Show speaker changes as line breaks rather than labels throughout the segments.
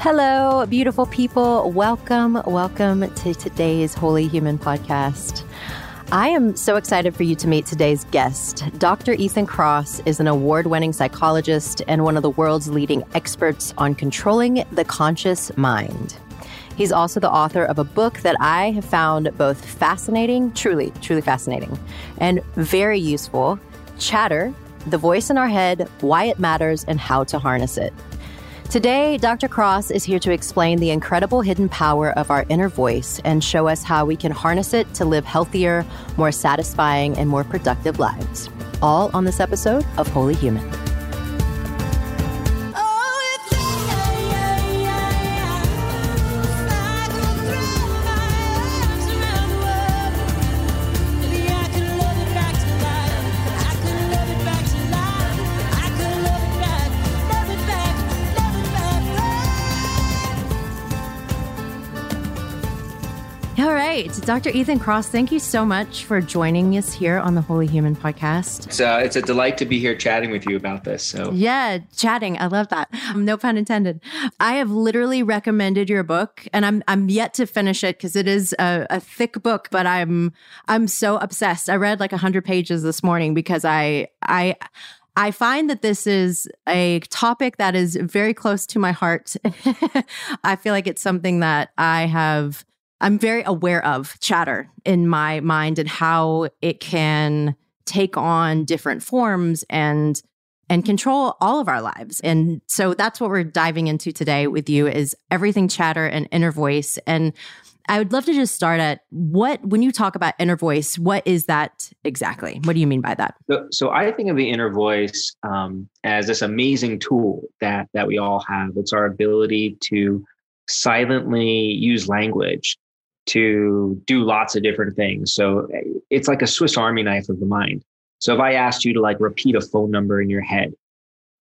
Hello, beautiful people. Welcome, welcome to today's Holy Human podcast. I am so excited for you to meet today's guest. Dr. Ethan Kross is an award winning psychologist and one of the world's leading experts on controlling the conscious mind. He's also the author of a book that I have found both fascinating, truly, truly fascinating, and very useful Chatter, The Voice in Our Head, Why It Matters, and How to Harness It. Today, Dr. Kross is here to explain the incredible hidden power of our inner voice and show us how we can harness it to live healthier, more satisfying, and more productive lives. All on this episode of Holy Human. Dr. Ethan Kross, thank you so much for joining us here on the Holy Human podcast.
It's, uh, it's a delight to be here chatting with you about this. So
yeah, chatting, I love that. No pun intended. I have literally recommended your book, and I'm I'm yet to finish it because it is a, a, thick book. But I'm I'm so obsessed. I read like hundred pages this morning because I I. I find that this is a topic that is very close to my heart. I feel like it's something that I have I'm very aware of chatter in my mind and how it can take on different forms and and control all of our lives. And so that's what we're diving into today with you is everything chatter and inner voice. And I would love to just start at what when you talk about inner voice, what is that exactly? What do you mean by that?
So, so I think of the inner voice um, as this amazing tool that that we all have. It's our ability to silently use language to do lots of different things. So it's like a Swiss Army knife of the mind. So if I asked you to like repeat a phone number in your head,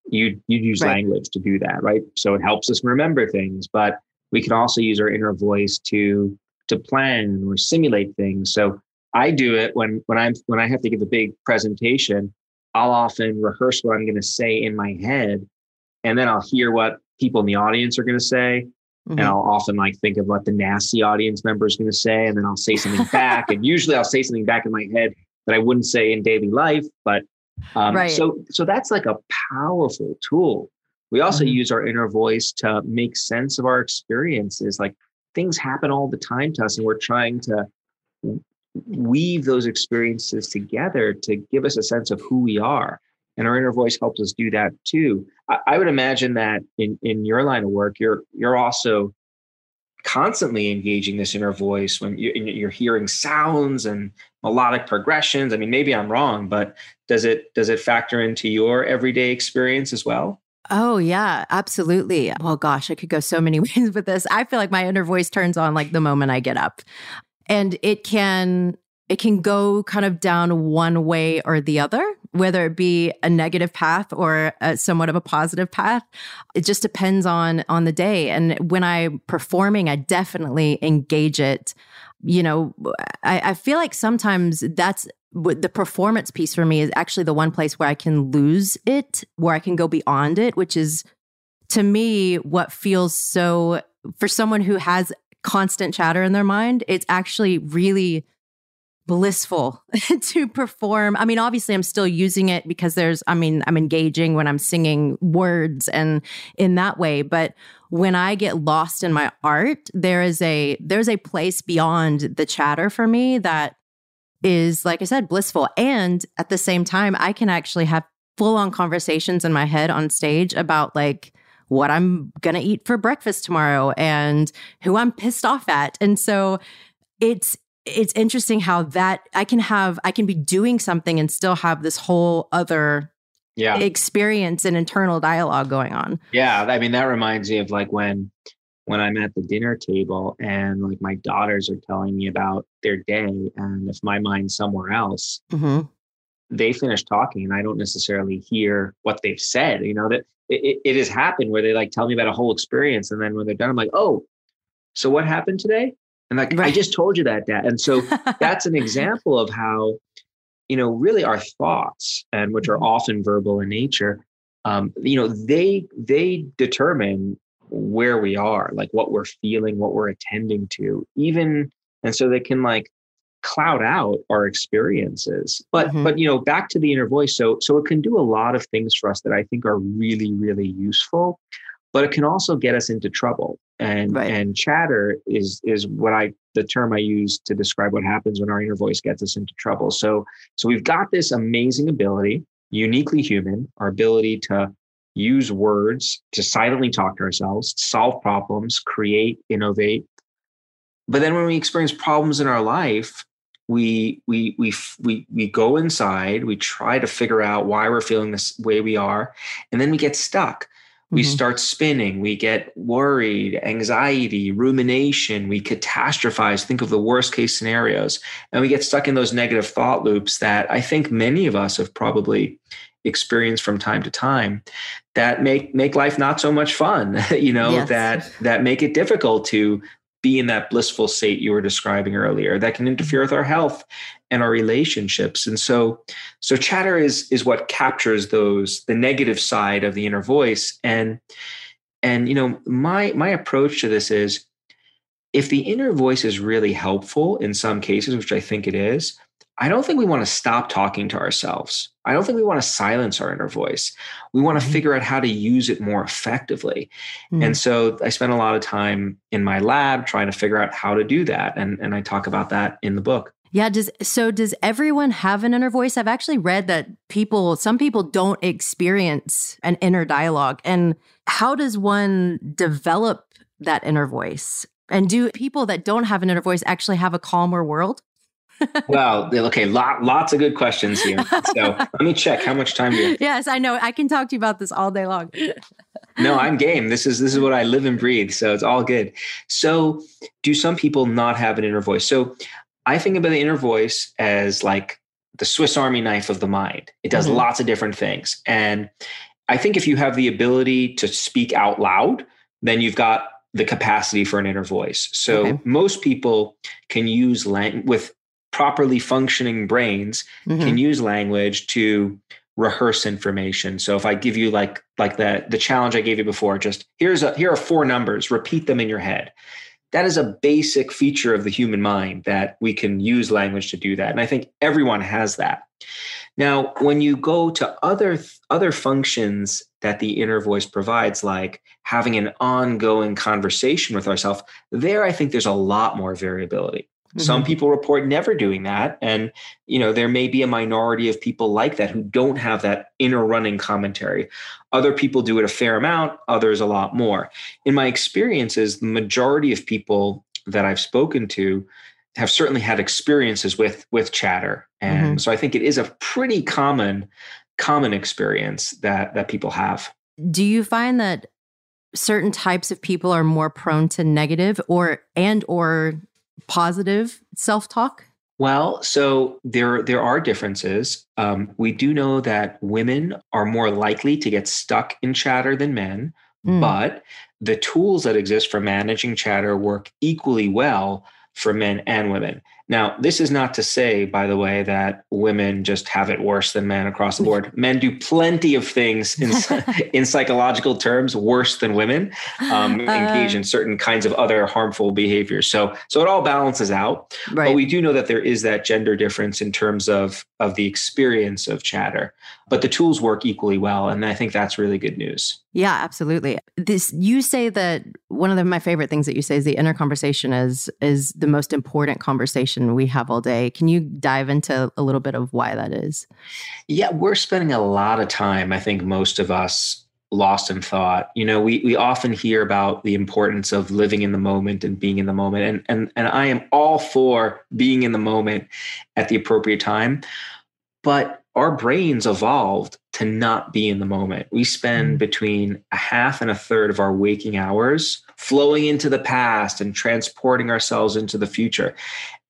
you'd you'd use right. language to do that, right? So it helps us remember things, but we can also use our inner voice to to plan or simulate things. So I do it when when I'm when I have to give a big presentation, I'll often rehearse what I'm going to say in my head and then I'll hear what people in the audience are going to say Mm-hmm. And I'll often like think of what the nasty audience member is going to say, and then I'll say something back. And usually I'll say something back in my head that I wouldn't say in daily life. But um, right. so so that's like a powerful tool. We also mm-hmm. use our inner voice to make sense of our experiences. Like things happen all the time to us and we're trying to weave those experiences together to give us a sense of who we are and our inner voice helps us do that too I, I, would imagine that in in your line of work you're you're also constantly engaging this inner voice when you, you're hearing sounds and melodic progressions i mean maybe i'm wrong but does it does it factor into your everyday experience as well
Oh, yeah, absolutely. Well, gosh, I could go so many ways with this. I feel like my inner voice turns on like the moment I get up. And it can it can go kind of down one way or the other, whether it be a negative path or a, somewhat of a positive path. It just depends on on the day. And when I'm performing, I definitely engage it. You know, I, I feel like sometimes that's the performance piece for me is actually the one place where I can lose it, where I can go beyond it, which is to me what feels so for someone who has constant chatter in their mind, it's actually really blissful to perform. I mean, obviously, I'm still using it because there's, I mean, I'm engaging when I'm singing words and in that way. But when I get lost in my art, there is a there's a place beyond the chatter for me that is, like I said, blissful. And at the same time, I can actually have full on conversations in my head on stage about like what I'm gonna eat for breakfast tomorrow and who I'm pissed off at. And so it's it's interesting how that I can have I can be doing something and still have this whole other yeah experience and internal dialogue going on.
Yeah, I mean that reminds me of like when when I'm at the dinner table and like my daughters are telling me about their day and if my mind's somewhere else, mm-hmm. they finish talking and I don't necessarily hear what they've said. You know that it, it has happened where they like tell me about a whole experience and then when they're done, I'm like, oh, so what happened today? And like, right. I just told you that, dad. And so that's an example of how, you know, really our thoughts and which are mm-hmm. often verbal in nature, um, you know, they they determine where we are, like what we're feeling, what we're attending to, even and so they can like cloud out our experiences. But mm-hmm. but you know, back to the inner voice. So so it can do a lot of things for us that I think are really, really useful but it can also get us into trouble. And right. and chatter is is what I the term I use to describe what happens when our inner voice gets us into trouble. So so we've got this amazing ability, uniquely human, our ability to use words to silently talk to ourselves, solve problems, create, innovate. But then when we experience problems in our life, we we we we we go inside, we try to figure out why we're feeling this way we are, and then we get stuck we mm-hmm. start spinning we get worried anxiety rumination we catastrophize think of the worst case scenarios and we get stuck in those negative thought loops that i think many of us have probably experienced from time to time that make make life not so much fun you know yes. that that make it difficult to be in that blissful state you were describing earlier that can interfere with our health and our relationships and so so chatter is is what captures those the negative side of the inner voice and and you know my my approach to this is if the inner voice is really helpful in some cases which i think it is I don't think we want to stop talking to ourselves. I don't think we want to silence our inner voice. We want to mm-hmm. figure out how to use it more effectively. Mm-hmm. And so I spent a lot of time in my lab trying to figure out how to do that. And, and I talk about that in the book.
Yeah, does so does everyone have an inner voice? I've actually read that people some people don't experience an inner dialogue. And how does one develop that inner voice? And do people that don't have an inner voice actually have a calmer world?
well, okay, lot, lots of good questions here. So let me check how much time do you have?
Yes, I know. I can talk to you about this all day long.
no, I'm game. This is this is what I live and breathe. So it's all good. So do some people not have an inner voice? So I think about the inner voice as like the Swiss Army knife of the mind. It does mm-hmm. lots of different things. And I think if you have the ability to speak out loud, then you've got the capacity for an inner voice. So okay. most people can use lang- with properly functioning brains mm-hmm. can use language to rehearse information. So if I give you like like the the challenge I gave you before, just here's a here are four numbers, repeat them in your head. That is a basic feature of the human mind that we can use language to do that. And I think everyone has that. Now, when you go to other other functions that the inner voice provides, like having an ongoing conversation with ourselves, there I think there's a lot more variability. Mm-hmm. Some people report never doing that, and you know there may be a minority of people like that who don't have that inner running commentary. Other people do it a fair amount, others a lot more. In my experiences, the majority of people that I've spoken to have certainly had experiences with with chatter and mm-hmm. so i think it is a pretty common common experience that that people have
do you find that certain types of people are more prone to negative or and or positive self-talk
well, so there there are differences. Um, we do know that women are more likely to get stuck in chatter than men, mm. but the tools that exist for managing chatter work equally well for men and women. Now, this is not to say, by the way, that women just have it worse than men across the board. Men do plenty of things in, in psychological terms worse than women, um, uh, engage in certain kinds of other harmful behaviors. So, so it all balances out. Right. But we do know that there is that gender difference in terms of of the experience of chatter. But the tools work equally well, and I think that's really good news.
Yeah, absolutely. This you say that one of the, my favorite things that you say is the inner conversation is is the most important conversation we have all day. Can you dive into a little bit of why that is?
Yeah, we're spending a lot of time, I think most of us lost in thought. You know, we we often hear about the importance of living in the moment and being in the moment. And and and I am all for being in the moment at the appropriate time. But our brains evolved to not be in the moment. We spend mm. between a half and a third of our waking hours flowing into the past and transporting ourselves into the future.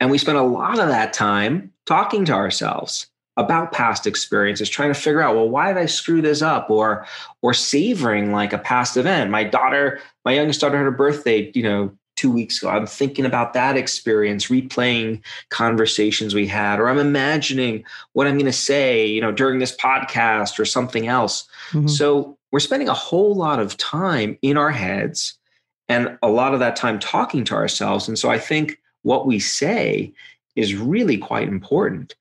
And we spend a lot of that time talking to ourselves about past experiences, trying to figure out, well, why did I screw this up? Or or savoring like a past event. My daughter, my youngest daughter had a birthday, you know, two weeks ago. I'm thinking about that experience, replaying conversations we had, or I'm imagining what I'm going to say, you know, during this podcast or something else. Mm-hmm. So we're spending a whole lot of time in our heads and a lot of that time talking to ourselves. And so I think what we say is really quite important.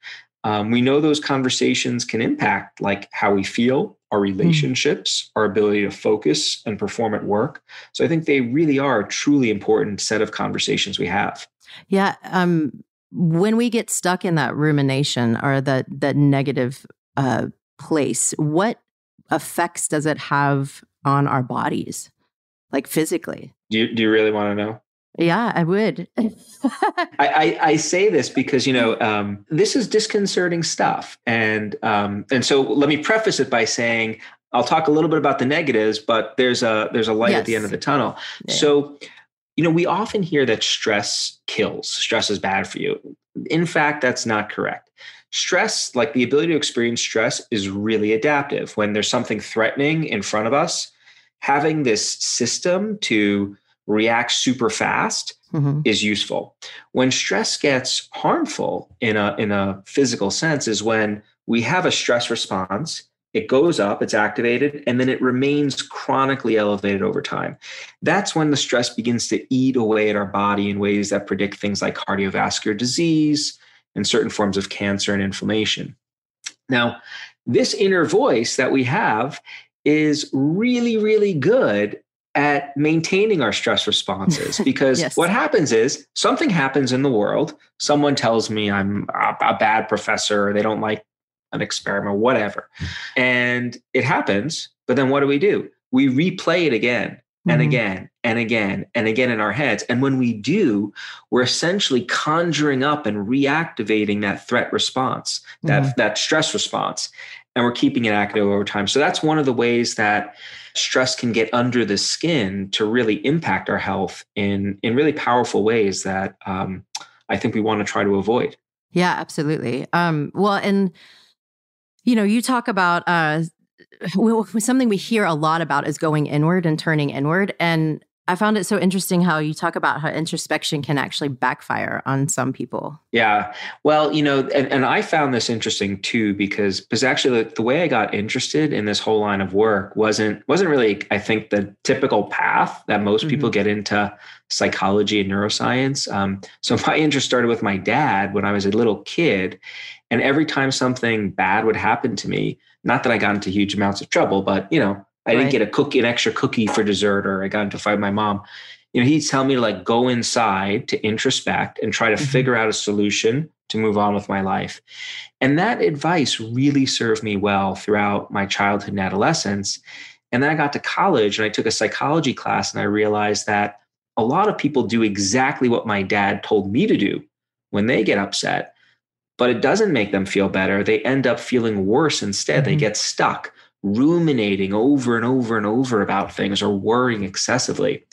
Um, we know those conversations can impact like how we feel, our hmm. relationships, our ability to focus and perform at work. So I think they really are a truly important set of conversations we have.
Yeah. Um, when we get stuck in that rumination or that that negative uh, place, what effects does it have on our bodies, like physically?
Do you, do you really want to know?
Yeah, I would.
I, I, I, say this because you know um, this is disconcerting stuff, and um, and so let me preface it by saying I'll talk a little bit about the negatives, but there's a there's a light yes. at the end of the tunnel. Yeah. So, you know, we often hear that stress kills. Stress is bad for you. In fact, that's not correct. Stress, like the ability to experience stress, is really adaptive. When there's something threatening in front of us, having this system to react super fast mm-hmm. is useful. When stress gets harmful in a in a physical sense is when we have a stress response, it goes up, it's activated, and then it remains chronically elevated over time. That's when the stress begins to eat away at our body in ways that predict things like cardiovascular disease and certain forms of cancer and inflammation. Now, this inner voice that we have is really, really good at maintaining our stress responses because yes. what happens is something happens in the world someone tells me i'm a, a bad professor or they don't like an experiment whatever and it happens but then what do we do we replay it again and mm-hmm. again and again and again in our heads and when we do we're essentially conjuring up and reactivating that threat response that mm-hmm. that stress response and we're keeping it active over time so that's one of the ways that stress can get under the skin to really impact our health in in really powerful ways that um, I think we want to try to avoid.
Yeah, absolutely. Um, well, and you know, you talk about uh, something we hear a lot about is going inward and turning inward, and I found it so interesting how you talk about how introspection can actually backfire on some people.
Yeah. Well, you know, and, and I found this interesting too, because because actually the, the way I got interested in this whole line of work wasn't wasn't really, I think, the typical path that most mm-hmm. people get into psychology and neuroscience. Um, so my interest started with my dad when I was a little kid. And every time something bad would happen to me, not that I got into huge amounts of trouble, but you know, I right. didn't get a cookie, an extra cookie for dessert, or I got into a fight with my mom. You know, he'd tell me to like go inside to introspect and try to mm-hmm. figure out a solution to move on with my life. And that advice really served me well throughout my childhood and adolescence. And then I got to college and I took a psychology class and I realized that a lot of people do exactly what my dad told me to do when they get upset, but it doesn't make them feel better. They end up feeling worse instead. Mm-hmm. They get stuck ruminating over and over and over about things or worrying excessively.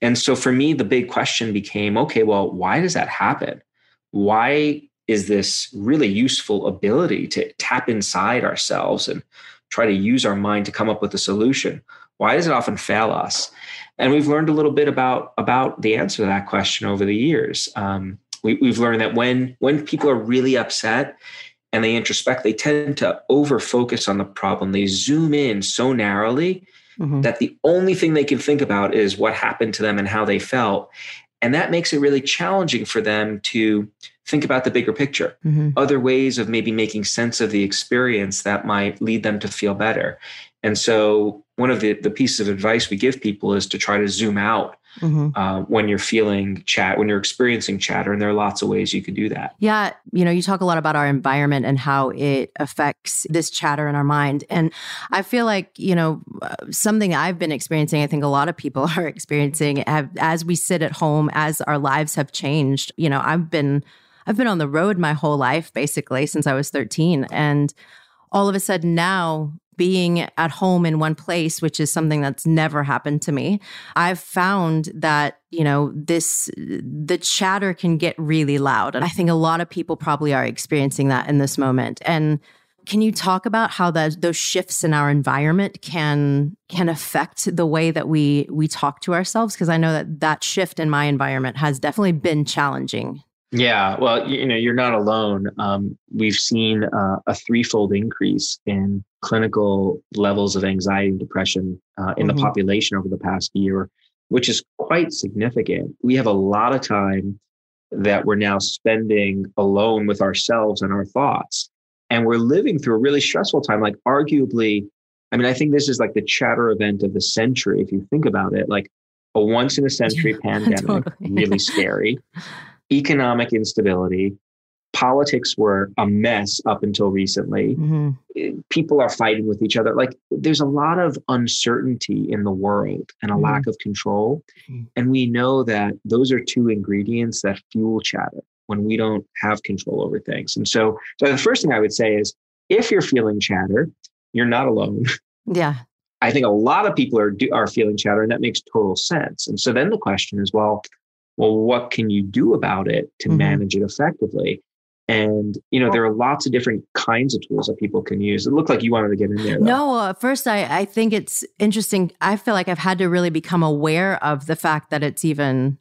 And so for me, the big question became okay, well, why does that happen? Why is this really useful ability to tap inside ourselves and try to use our mind to come up with a solution? Why does it often fail us? And we've learned a little bit about, about the answer to that question over the years. Um, we, we've learned that when when people are really upset and they introspect, they tend to over focus on the problem. They zoom in so narrowly mm-hmm. that the only thing they can think about is what happened to them and how they felt. And that makes it really challenging for them to think about the bigger picture, mm-hmm. other ways of maybe making sense of the experience that might lead them to feel better. And so, one of the, the pieces of advice we give people is to try to zoom out mm-hmm. uh, when you're feeling chat, when you're experiencing chatter. And there are lots of ways you can do that.
Yeah. You know, you talk a lot about our environment and how it affects this chatter in our mind. And I feel like, you know, something I've been experiencing, I think a lot of people are experiencing have, as we sit at home, as our lives have changed. You know, I've been. I've been on the road my whole life, basically, since I was 13. And all of a sudden now being at home in one place, which is something that's never happened to me, I've found that, you know, this, the chatter can get really loud. And I think a lot of people probably are experiencing that in this moment. And can you talk about how that those shifts in our environment can can affect the way that we we talk to ourselves? Because I know that that shift in my environment has definitely been challenging.
Yeah, well, you know, you're not alone. Um, we've seen uh, a threefold increase in clinical levels of anxiety and depression uh, in mm-hmm. the population over the past year, which is quite significant. We have a lot of time that we're now spending alone with ourselves and our thoughts. And we're living through a really stressful time. Like, arguably, I mean, I think this is like the chatter event of the century, if you think about it, like a once in a century pandemic, totally. really scary economic instability. Politics were a mess up until recently. Mm-hmm. People are fighting with each other. Like there's a lot of uncertainty in the world and a mm-hmm. lack of control. Mm-hmm. And we know that those are two ingredients that fuel chatter when we don't have control over things. And so, so the first thing I would say is if you're feeling chatter, you're not alone.
Yeah.
I think a lot of people are are feeling chatter, and that makes total sense. And so then the question is, well, well, what can you do about it to mm-hmm. manage it effectively? And you know, there are lots of different kinds of tools that people can use. It looked like you wanted to get in there. Though.
No, uh, first, I I think it's interesting. I feel like I've had to really become aware of the fact that it's even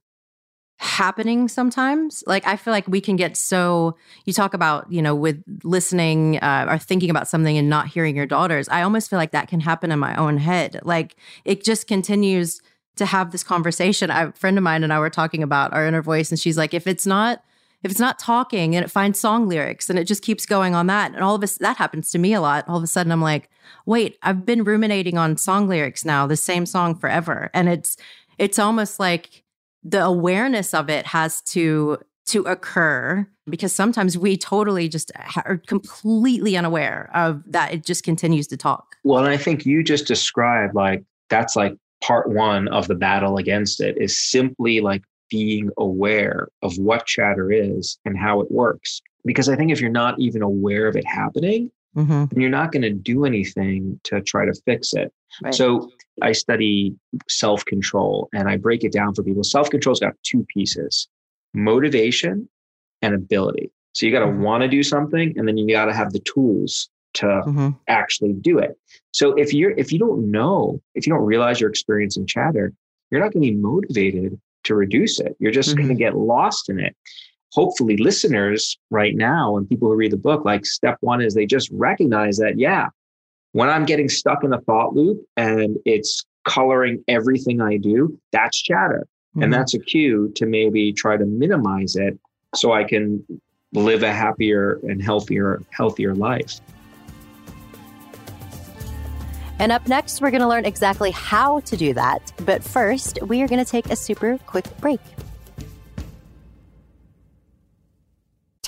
happening sometimes like i feel like we can get so you talk about you know with listening uh, or thinking about something and not hearing your daughters i almost feel like that can happen in my own head like it just continues to have this conversation. a friend of mine and I were talking about our inner voice, and she's like, if it's not if it's not talking and it finds song lyrics and it just keeps going on that and all of us that happens to me a lot all of a sudden i'm like wait i've been ruminating on song lyrics now the same song forever and it's it's almost like the awareness of it has to to occur because sometimes we totally just are completely unaware of that it just continues to talk
well and i think you just described like that's like part one of the battle against it is simply like being aware of what chatter is and how it works. Because I think if you're not even aware of it happening, mm-hmm. then you're not going to do anything to try to fix it. Right. So I study self control and I break it down for people. Self control's got two pieces motivation and ability. So you got to mm-hmm. want to do something and then you got to have the tools to mm-hmm. actually do it. So if you're if you don't know, if you don't realize you're experiencing chatter, you're not going to be motivated to reduce it. You're just mm-hmm. going to get lost in it. Hopefully, listeners right now and people who read the book, like step one is they just recognize that, yeah, when I'm getting stuck in a thought loop and it's coloring everything I do, that's chatter. Mm-hmm. And that's a cue to maybe try to minimize it so I can live a happier and healthier, healthier life.
And up next, we're going to learn exactly how to do that. But first, we are going to take a super quick break.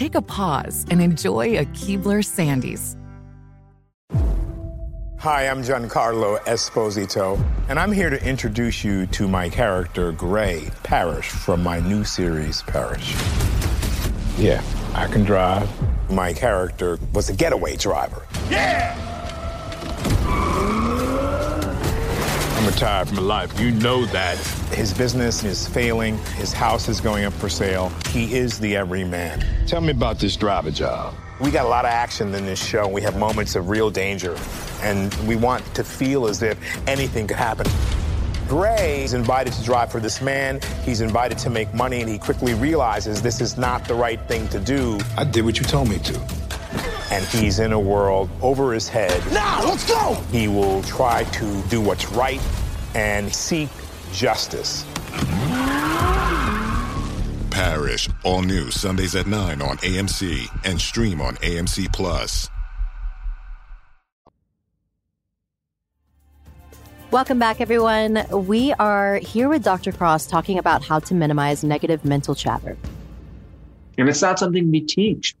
take a pause and enjoy a Keebler Sandies.
Hi, I'm Giancarlo Esposito, and I'm here to introduce you to my character, Gray Parrish, from my new series, Parish. Yeah, I can drive. My character was a getaway driver. Yeah! I'm retired from a life. You know that. His business is failing. His house is going up for sale. He is the everyman.
Tell me about this driver job.
We got a lot of action in this show. We have moments of real danger, and we want to feel as if anything could happen. Gray is invited to drive for this man. He's invited to make money, and he quickly realizes this is not the right thing to do.
I did what you told me to
and he's in a world over his head.
Now, let's go!
He will try to do what's right and seek justice.
Parish, all new Sundays at 9 on AMC and stream on AMC Plus.
Welcome back, everyone. We are here with Dr. Kross talking about how to minimize negative mental chatter.
And it's not something we teach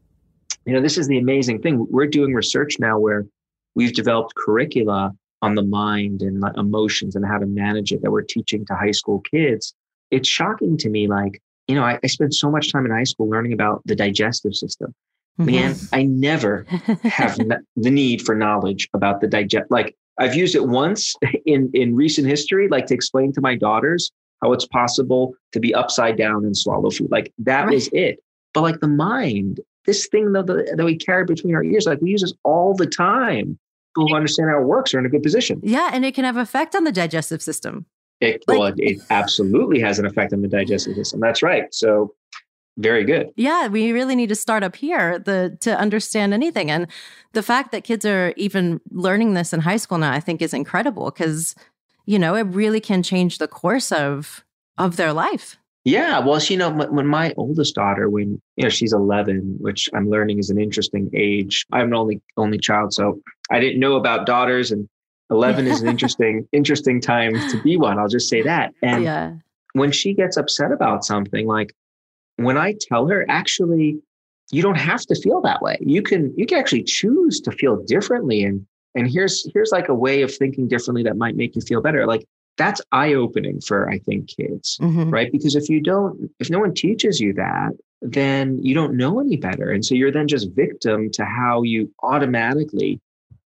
you know, this is the amazing thing. We're doing research now where we've developed curricula on the mind and emotions and how to manage it that we're teaching to high school kids. It's shocking to me. Like, you know, I, I spent so much time in high school learning about the digestive system. Mm-hmm. Man, I never have the need for knowledge about the digest. Like, I've used it once in in recent history, like to explain to my daughters how it's possible to be upside down and swallow food. Like that right. was it. But like the mind this thing that, that we carry between our ears, like we use this all the time. People who understand how it works are in a good position.
Yeah, and it can have effect on the digestive system.
It, like, well, it absolutely has an effect on the digestive system. That's right. So very good.
Yeah, we really need to start up here the to understand anything. And the fact that kids are even learning this in high school now, I think is incredible because, you know, it really can change the course of of their life.
Yeah, well, you know, when my oldest daughter, when you know she's 11, which I'm learning is an interesting age. I'm an only only child, so I didn't know about daughters, and 11 is an interesting interesting time to be one. I'll just say that. And yeah. when she gets upset about something, like when I tell her, actually, you don't have to feel that way. You can you can actually choose to feel differently, and and here's here's like a way of thinking differently that might make you feel better. Like that's eye opening for, I think, kids, mm-hmm. right? Because if you don't, if no one teaches you that, then you don't know any better. And so you're then just victim to how you automatically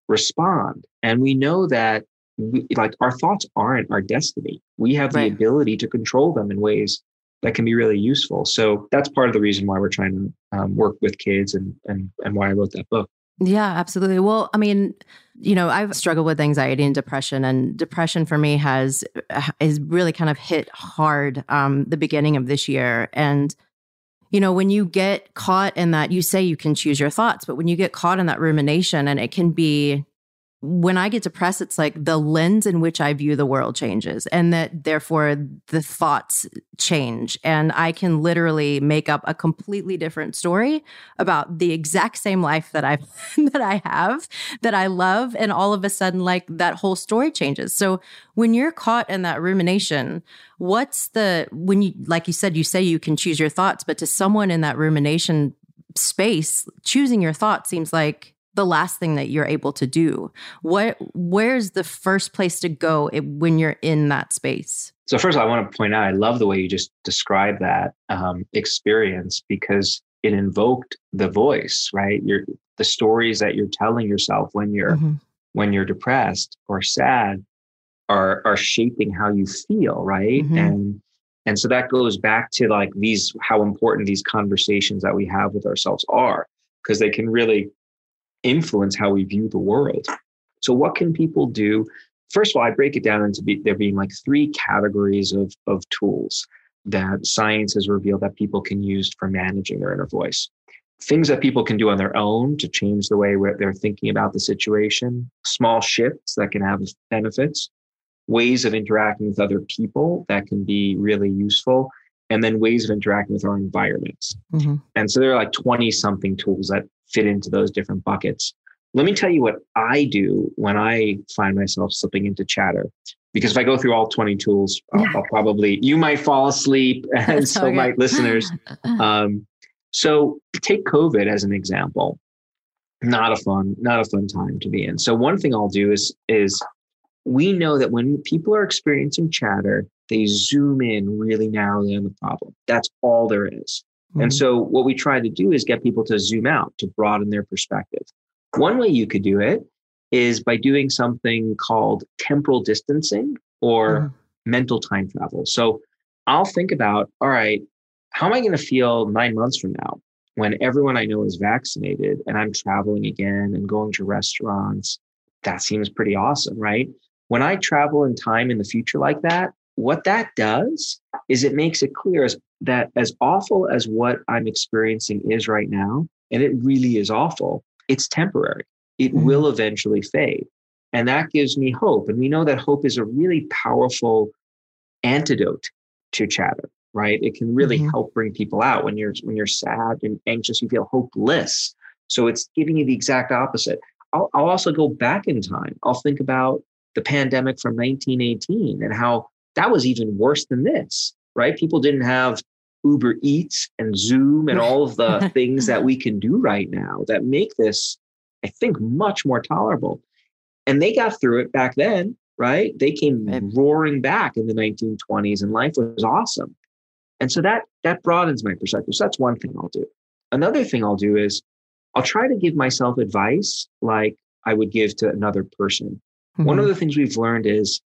respond. And we know that we, like our thoughts aren't our destiny. We have right. the ability to control them in ways that can be really useful. So that's part of the reason why we're trying to um, work with kids and and and why I wrote that book.
Yeah, absolutely. Well, I mean, you know, I've struggled with anxiety and depression, and depression for me has is really kind of hit hard um, the beginning of this year. And you know, when you get caught in that, you say you can choose your thoughts, but when you get caught in that rumination, and it can be when I get depressed, it's like the lens in which I view the world changes, and that therefore the thoughts change. And I can literally make up a completely different story about the exact same life that I that I have, that I love, and all of a sudden, like that whole story changes. So when you're caught in that rumination, what's the when you like you said, you say you can choose your thoughts, but to someone in that rumination space, choosing your thoughts seems like the last thing that you're able to do what where's the first place to go when you're in that space
so first all, i want to point out i love the way you just described that um, experience because it invoked the voice right your the stories that you're telling yourself when you're mm-hmm. when you're depressed or sad are are shaping how you feel right mm-hmm. and and so that goes back to like these how important these conversations that we have with ourselves are because they can really influence how we view the world. So, what can people do? First of all, I break it down into be, there being like three categories of, of tools that science has revealed that people can use for managing their inner voice. Things that people can do on their own to change the way they're thinking about the situation, small shifts that can have benefits, ways of interacting with other people that can be really useful, and then ways of interacting with our environments. Mm-hmm. And so there are like 20 something tools that fit into those different buckets. Let me tell you what I do when I find myself slipping into chatter. Because if I go through all 20 tools, I'll, I'll probably, you might fall asleep, and so okay. might listeners. Um, so take COVID as an example. Not a fun, not a fun time to be in. So one thing I'll do is is we know that when people are experiencing chatter, they zoom in really narrowly on the problem. That's all there is. Mm-hmm. And so what we try to do is get people to zoom out to broaden their perspective. One way you could do it is by doing something called temporal distancing or mm-hmm. mental time travel. So I'll think about, all right, how am I going to feel nine months from now when everyone I know is vaccinated and I'm traveling again and going to restaurants? That seems pretty awesome, right? When I travel in time in the future like that, what that does is it makes it clear as, that as awful as what I'm experiencing is right now, and it really is awful, it's temporary. It mm-hmm. will eventually fade. And that gives me hope. And we know that hope is a really powerful antidote to chatter, right? It can really mm-hmm. help bring people out when you're when you're sad and anxious, you feel hopeless. So it's giving you the exact opposite. I'll, I'll also go back in time. I'll think about the pandemic from 1918 and how that was even worse than this, right? People didn't have Uber Eats and Zoom and all of the things that we can do right now that make this, I think, much more tolerable. And they got through it back then, right? They came roaring back in the 1920s and life was awesome. And so that that broadens my perspective. So that's one thing I'll do. Another thing I'll do is I'll try to give myself advice like I would give to another person. Mm-hmm. One of mm-hmm. the things we've learned is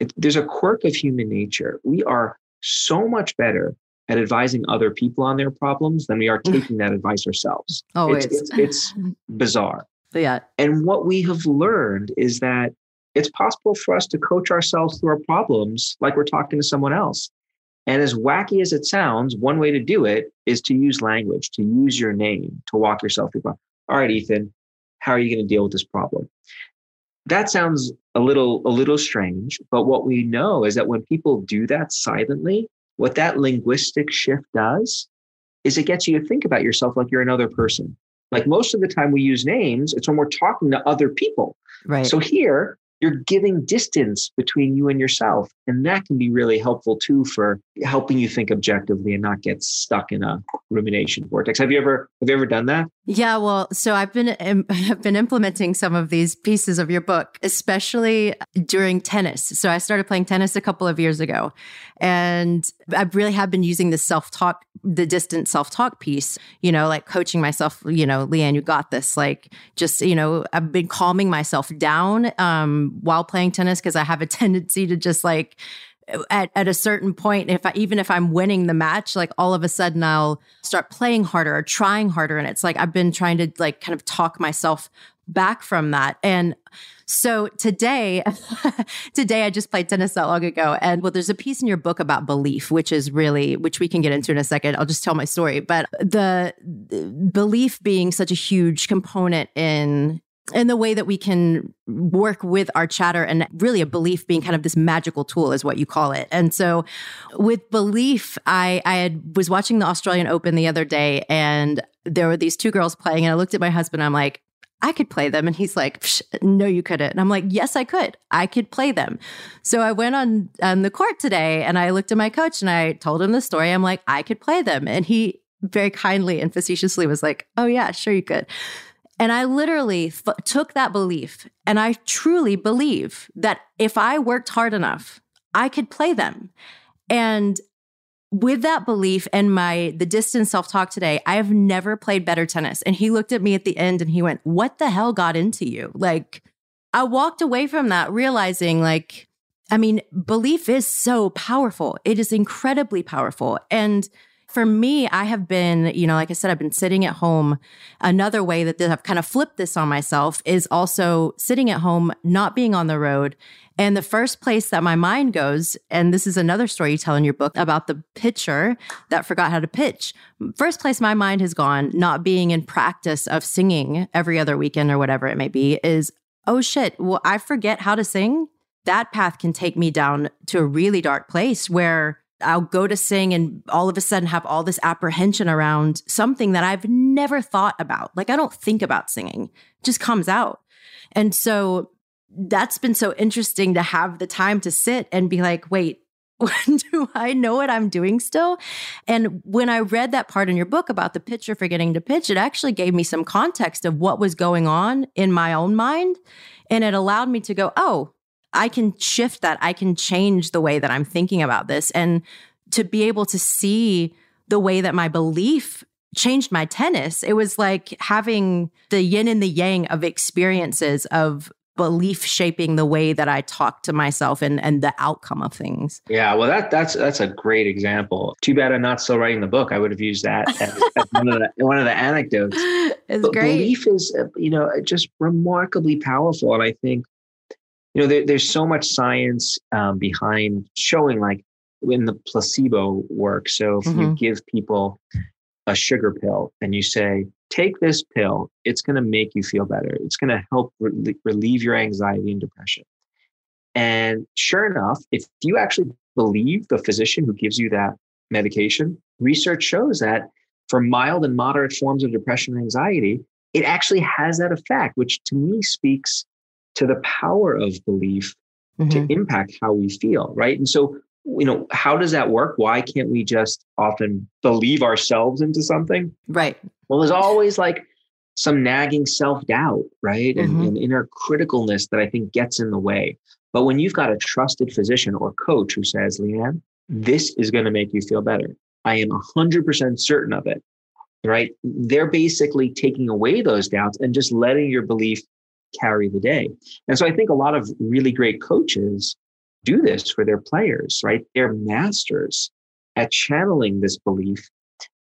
it, there's a quirk of human nature. We are so much better at advising other people on their problems than we are mm. taking that advice ourselves.
Always.
It's, it's, it's bizarre.
Yeah.
And what we have learned is that it's possible for us to coach ourselves through our problems like we're talking to someone else. And as wacky as it sounds, one way to do it is to use language, to use your name, to walk yourself through. All right, Ethan, how are you going to deal with this problem? That sounds a little a little strange but what we know is that when people do that silently what that linguistic shift does is it gets you to think about yourself like you're another person like most of the time we use names it's when we're talking to other people
right
so here you're giving distance between you and yourself. And that can be really helpful too for helping you think objectively and not get stuck in a rumination vortex. Have you ever have you ever done that?
Yeah, well, so I've been I've been implementing some of these pieces of your book, especially during tennis. So I started playing tennis a couple of years ago, and I really have been using the self talk, the distant self talk piece. You know, like coaching myself. You know, LeAnn, you got this. Like just you know, I've been calming myself down um, while playing tennis because I have a tendency to just like at, at a certain point, if I, even if I'm winning the match, like all of a sudden I'll start playing harder or trying harder. And it's like I've been trying to like kind of talk myself back from that. And so today, today I just played tennis not long ago. And well, there's a piece in your book about belief, which is really, which we can get into in a second. I'll just tell my story. But the, the belief being such a huge component in in the way that we can work with our chatter and really a belief being kind of this magical tool is what you call it. And so with belief, I, I had, was watching the Australian Open the other day and there were these two girls playing and I looked at my husband I'm like, I could play them. And he's like, no, you couldn't. And I'm like, yes, I could. I could play them. So I went on, on the court today and I looked at my coach and I told him the story. I'm like, I could play them. And he very kindly and facetiously was like, oh, yeah, sure you could. And I literally f- took that belief and I truly believe that if I worked hard enough, I could play them. And with that belief and my the distance self-talk today, I have never played better tennis. And he looked at me at the end and he went, "What the hell got into you?" Like I walked away from that realizing like I mean, belief is so powerful. It is incredibly powerful. And for me, I have been, you know, like I said, I've been sitting at home. Another way that I've kind of flipped this on myself is also sitting at home, not being on the road. And the first place that my mind goes, and this is another story you tell in your book about the pitcher that forgot how to pitch. First place my mind has gone, not being in practice of singing every other weekend or whatever it may be, is oh shit, well, I forget how to sing. That path can take me down to a really dark place where I'll go to sing and all of a sudden have all this apprehension around something that I've never thought about. Like I don't think about singing, it just comes out. And so that's been so interesting to have the time to sit and be like, wait, do I know what I'm doing still? And when I read that part in your book about the pitcher forgetting to pitch, it actually gave me some context of what was going on in my own mind. And it allowed me to go, oh, I can shift that. I can change the way that I'm thinking about this. And to be able to see the way that my belief changed my tennis, it was like having the yin and the yang of experiences of belief shaping the way that I talk to myself and and the outcome of things.
Yeah, well, that that's that's a great example. Too bad I'm not still writing the book. I would have used that as, as one of the one of the anecdotes.
It's
but
great.
Belief is, uh, you know, just remarkably powerful, and I think you know, there, there's so much science um, behind showing like in the placebo work. So if mm-hmm. you give people a sugar pill and you say, take this pill, it's going to make you feel better. It's going to help re- relieve your anxiety and depression. And sure enough, if you actually believe the physician who gives you that medication, research shows that for mild and moderate forms of depression and anxiety, it actually has that effect, which to me speaks to the power of belief mm-hmm. to impact how we feel, right? And so, you know, how does that work? Why can't we just often believe ourselves into something?
Right.
Well, there's always like some nagging self doubt, right? Mm-hmm. And, and inner criticalness that I think gets in the way. But when you've got a trusted physician or coach who says, LeAnn, this is going to make you feel better. I am 100% certain of it, right? They're basically taking away those doubts and just letting your belief carry the day. And so I think a lot of really great coaches do this for their players, right? They're masters at channeling this belief.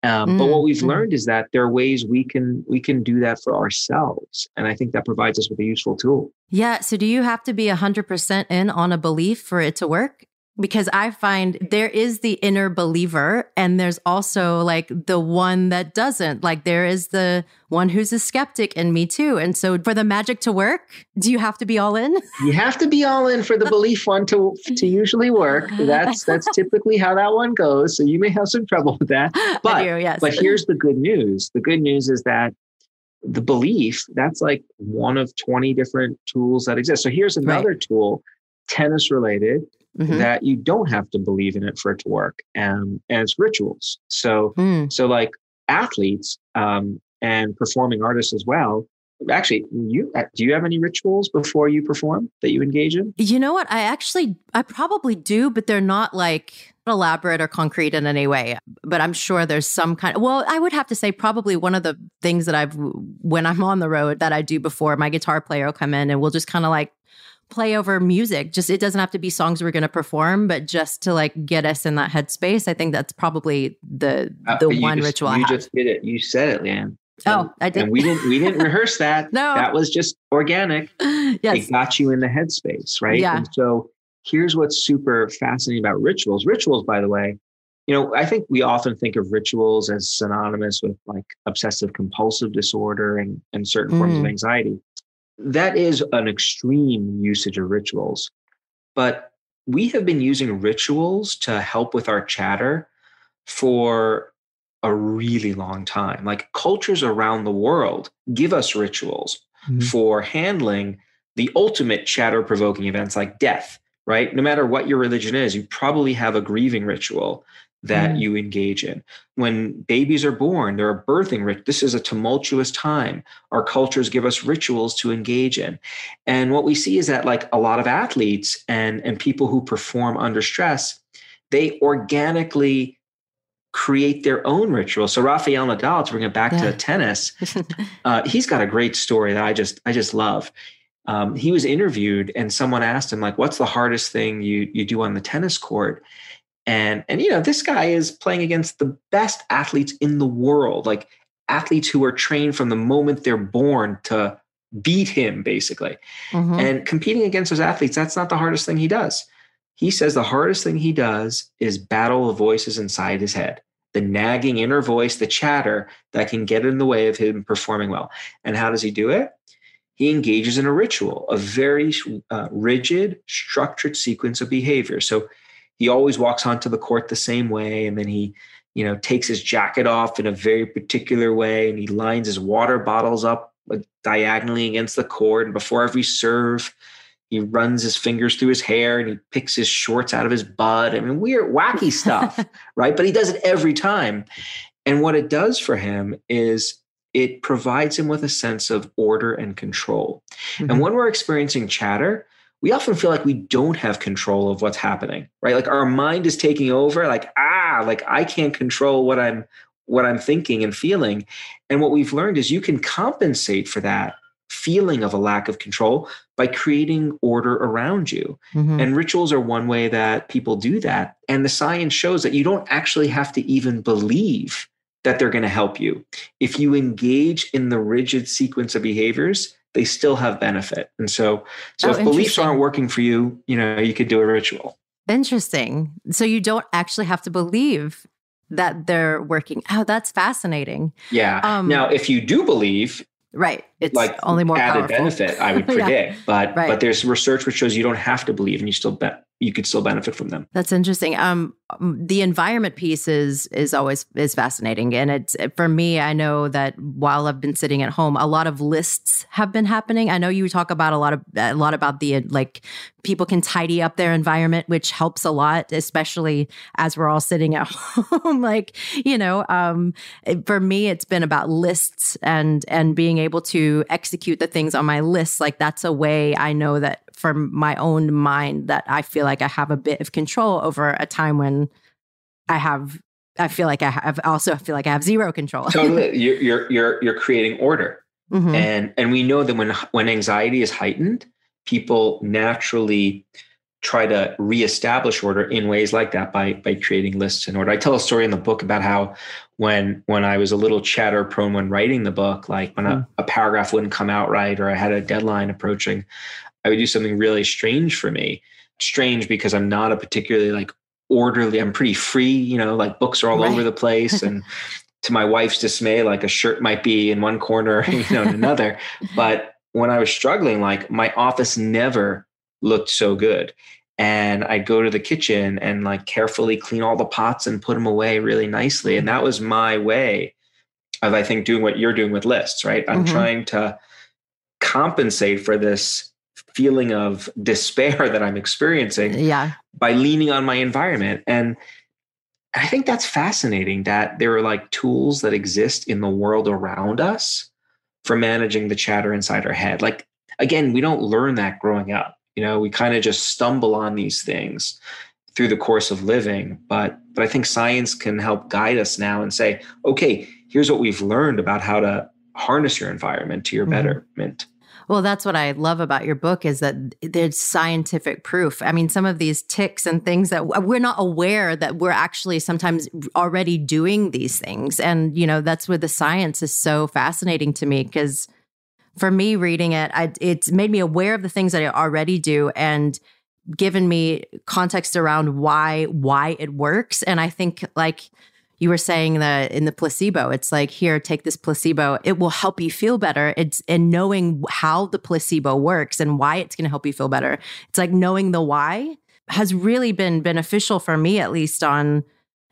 Um, mm, but what we've mm. learned is that there are ways we can we can do that for ourselves, and I think that provides us with a useful tool.
Yeah. So, do you have to be hundred percent in on a belief for it to work? Because I find there is the inner believer and there's also like the one that doesn't. Like there is the one who's a skeptic in me too. And so for the magic to work, do you have to be all in?
You have to be all in for the belief one to to usually work. That's that's typically how that one goes. So you may have some trouble with that. But
do, yes.
but here's the good news. The good news is that the belief, that's like one of 20 different tools that exist. So here's another right. tool, tennis related mm-hmm. that you don't have to believe in it for it to work. Um, and it's rituals. So, mm. so like athletes um, and performing artists as well. Actually, you uh, do you have any rituals before you perform that you engage in?
You know what? I actually, I probably do, but they're not like elaborate or concrete in any way. But I'm sure there's some kind. Of, well, I would have to say probably one of the things that I've when I'm on the road that I do before my guitar player will come in and we'll just kind of like play over music. Just it doesn't have to be songs we're going to perform, but just to like get us in that headspace. I think that's probably the
Uh,
the one
just-
ritual I
You just did it. You said it, LeAnn.
oh, I did.
And we didn't we didn't rehearse that.
No.
That was just organic.
yes.
It got you in the headspace, right?
Yeah.
And so here's what's super fascinating about rituals. Rituals, by the way, you know, I think we often think of rituals as synonymous with like obsessive compulsive disorder and, and certain forms of
Mm.
anxiety. That is an extreme usage of rituals. But we have been using rituals to help with our chatter for a really long time. Like cultures around the world give us rituals
Mhm.
for handling the ultimate chatter provoking events like death, right? No matter what your religion is, you probably have a grieving ritual that
Mm.
you engage in. When babies are born, there are birthing rit- this is a tumultuous time. Our cultures give us rituals to engage in. And what we see is that like a lot of athletes and and people who perform under stress, they organically create their own ritual. So Rafael Nadal, to bring it back
Yeah.
to tennis, uh, he's got a great story that I just I just love. Um, he was interviewed, and someone asked him like, "What's the hardest thing you you do on the tennis court?" And and you know, this guy is playing against the best athletes in the world, like athletes who are trained from the moment they're born to beat him, basically.
Mhm.
And competing against those athletes, that's not the hardest thing he does. He says the hardest thing he does is battle the voices inside his head, the nagging inner voice, the chatter that can get in the way of him performing well. And how does he do it? He engages in a ritual, a very uh, rigid, structured sequence of behavior. So he always walks onto the court the same way, and then he, you know, takes his jacket off in a very particular way, and he lines his water bottles up diagonally against the court. And before every serve, he runs his fingers through his hair and he picks his shorts out of his butt. I mean, weird, wacky stuff, right? But he does it every time. And what it does for him is it provides him with a sense of order and control.
Mhm.
And when we're experiencing chatter, we often feel like we don't have control of what's happening, right? Like our mind is taking over, like, ah, like I can't control what I'm what I'm thinking and feeling. And what we've learned is you can compensate for that feeling of a lack of control by creating order around you.
Mhm.
And rituals are one way that people do that. And the science shows that you don't actually have to even believe that they're going to help you. If you engage in the rigid sequence of behaviors, they still have benefit. And so, so
Oh,
if beliefs aren't working for you, you know, you could do a ritual.
Interesting. So you don't actually have to believe that they're working. Oh, that's fascinating.
Yeah.
Um,
now, if you do believe,
Right. It's
like
only more
added
powerful.
benefit, I would
Yeah.
predict. But
Right.
but there's research which shows you don't have to believe, and you still bet you could still benefit from them.
That's interesting. Um, the environment piece is is always is fascinating, and it's for me. I know that while I've been sitting at home, a lot of lists have been happening. I know you talk about a lot of a lot about the like people can tidy up their environment, which helps a lot, especially as we're all sitting at home. like you know, um, for me, it's been about lists and and being able to execute the things on my list. Like that's a way I know that for my own mind that I feel like I have a bit of control over a time when I have. I feel like I have also feel like I have zero control.
Totally, you're you're you're you're creating order.
Mhm.
and and we know that when when anxiety is heightened people naturally try to reestablish order in ways like that by by creating lists in order i tell a story in the book about how when when i was a little chatter prone when writing the book like when a, a paragraph wouldn't come out right or i had a deadline approaching i would do something really strange for me strange because i'm not a particularly like orderly i'm pretty free you know like books are all
Right.
over the place and to my wife's dismay, like a shirt might be in one corner, you know, in another. But when I was struggling, like my office never looked so good. And I'd go to the kitchen and like carefully clean all the pots and put them away really nicely. And that was my way of, I think, doing what you're doing with lists, right? I'm
Mhm.
trying to compensate for this feeling of despair that I'm experiencing
yeah.
by leaning on my environment. And I think that's fascinating that there are like tools that exist in the world around us for managing the chatter inside our head. Like, again, we don't learn that growing up. You know, we kind of just stumble on these things through the course of living. But but I think science can help guide us now and say, okay, here's what we've learned about how to harness your environment to your
Mhm.
betterment.
Well, that's what I love about your book is that there's scientific proof. I mean, some of these ticks and things that we're not aware that we're actually sometimes already doing these things. And, you know, that's where the science is so fascinating to me because for me reading it, I, it's made me aware of the things that I already do and given me context around why why it works. And I think like you were saying that in the placebo, it's like, here, take this placebo. It will help you feel better. It's in knowing how the placebo works and why it's going to help you feel better. It's like knowing the why has really been beneficial for me, at least on,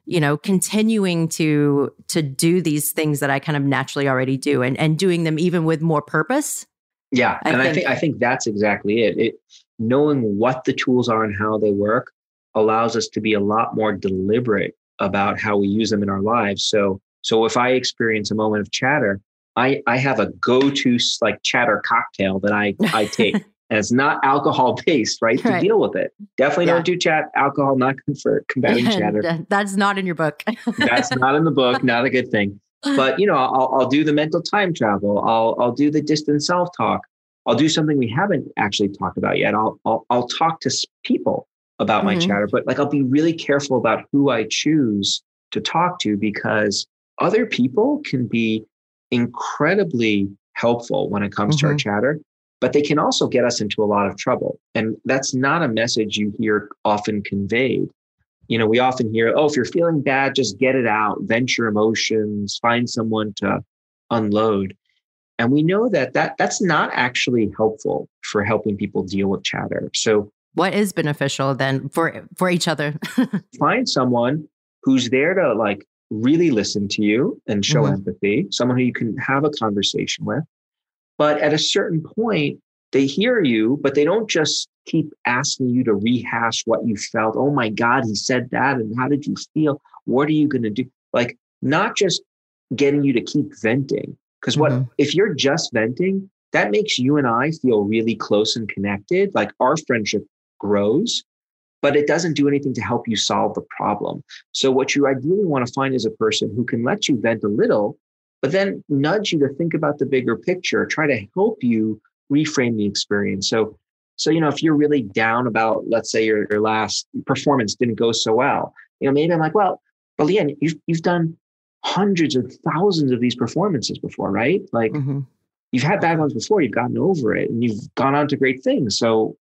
you know, continuing to to do these things that I kind of naturally already do and, and doing them even with more purpose.
Yeah. I and think, I think I think that's exactly it. It knowing what the tools are and how they work allows us to be a lot more deliberate about how we use them in our lives. So, so if I experience a moment of chatter, I, I have a go-to like chatter cocktail that I, I take. and it's not alcohol based, right? right? To deal with it. Definitely yeah. don't do chat. Alcohol not for combating chatter.
That's not in your book.
That's not in the book. Not a good thing. But you know, I'll, I'll do the mental time travel. I'll I'll do the distant self talk. I'll do something we haven't actually talked about yet. I'll I'll, I'll talk to people about my mm-hmm. chatter, but like I'll be really careful about who I choose to talk to because other people can be incredibly helpful when it comes mm-hmm. to our mm-hmm. chatter, but they can also get us into a lot of trouble. And that's not a message you hear often conveyed. You know, we often hear, oh, if you're feeling bad, just get it out, vent your emotions, find someone to unload. And we know that, that that's not actually helpful for helping people deal with chatter. So
what is beneficial then for for each other
find someone who's there to like really listen to you and show mm-hmm. empathy someone who you can have a conversation with but at a certain point they hear you but they don't just keep asking you to rehash what you felt oh my god he said that and how did you feel what are you going to do like not just getting you to keep venting because what mm-hmm. if you're just venting that makes you and I feel really close and connected. Like our friendship grows, but it doesn't do anything to help you solve the problem. So, what you ideally want to find is a person who can let you vent a little, but then nudge you to think about the bigger picture, try to help you reframe the experience. So, so you know, if you're really down about, let's say your, your last performance didn't go so well, you know, maybe I'm like, well, but LeAnn, you've you've done hundreds of thousands of these performances before, right? Like mm-hmm. you've had bad ones before, you've gotten over it, and you've gone on to great things. So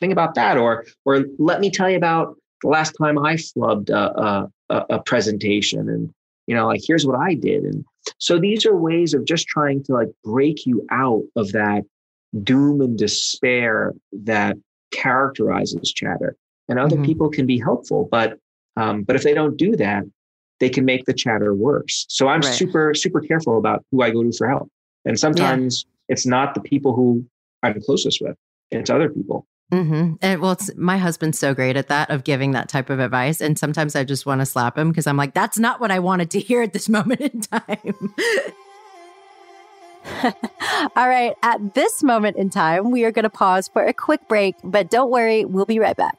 think about that or or let me tell you about the last time i flubbed a, a, a presentation and you know like here's what i did and so these are ways of just trying to like break you out of that doom and despair that characterizes chatter and other mm-hmm. people can be helpful but um, but if they don't do that they can make the chatter worse so i'm right. super super careful about who i go to for help and sometimes yeah. it's not the people who i'm closest with it's other people
Mm-hmm. And well, my husband's so great at that of giving that type of advice. And sometimes I just want to slap him because I'm like, that's not what I wanted to hear at this moment in time.
All right. At this moment in time, we are going to pause for a quick break, but don't worry, we'll be right back.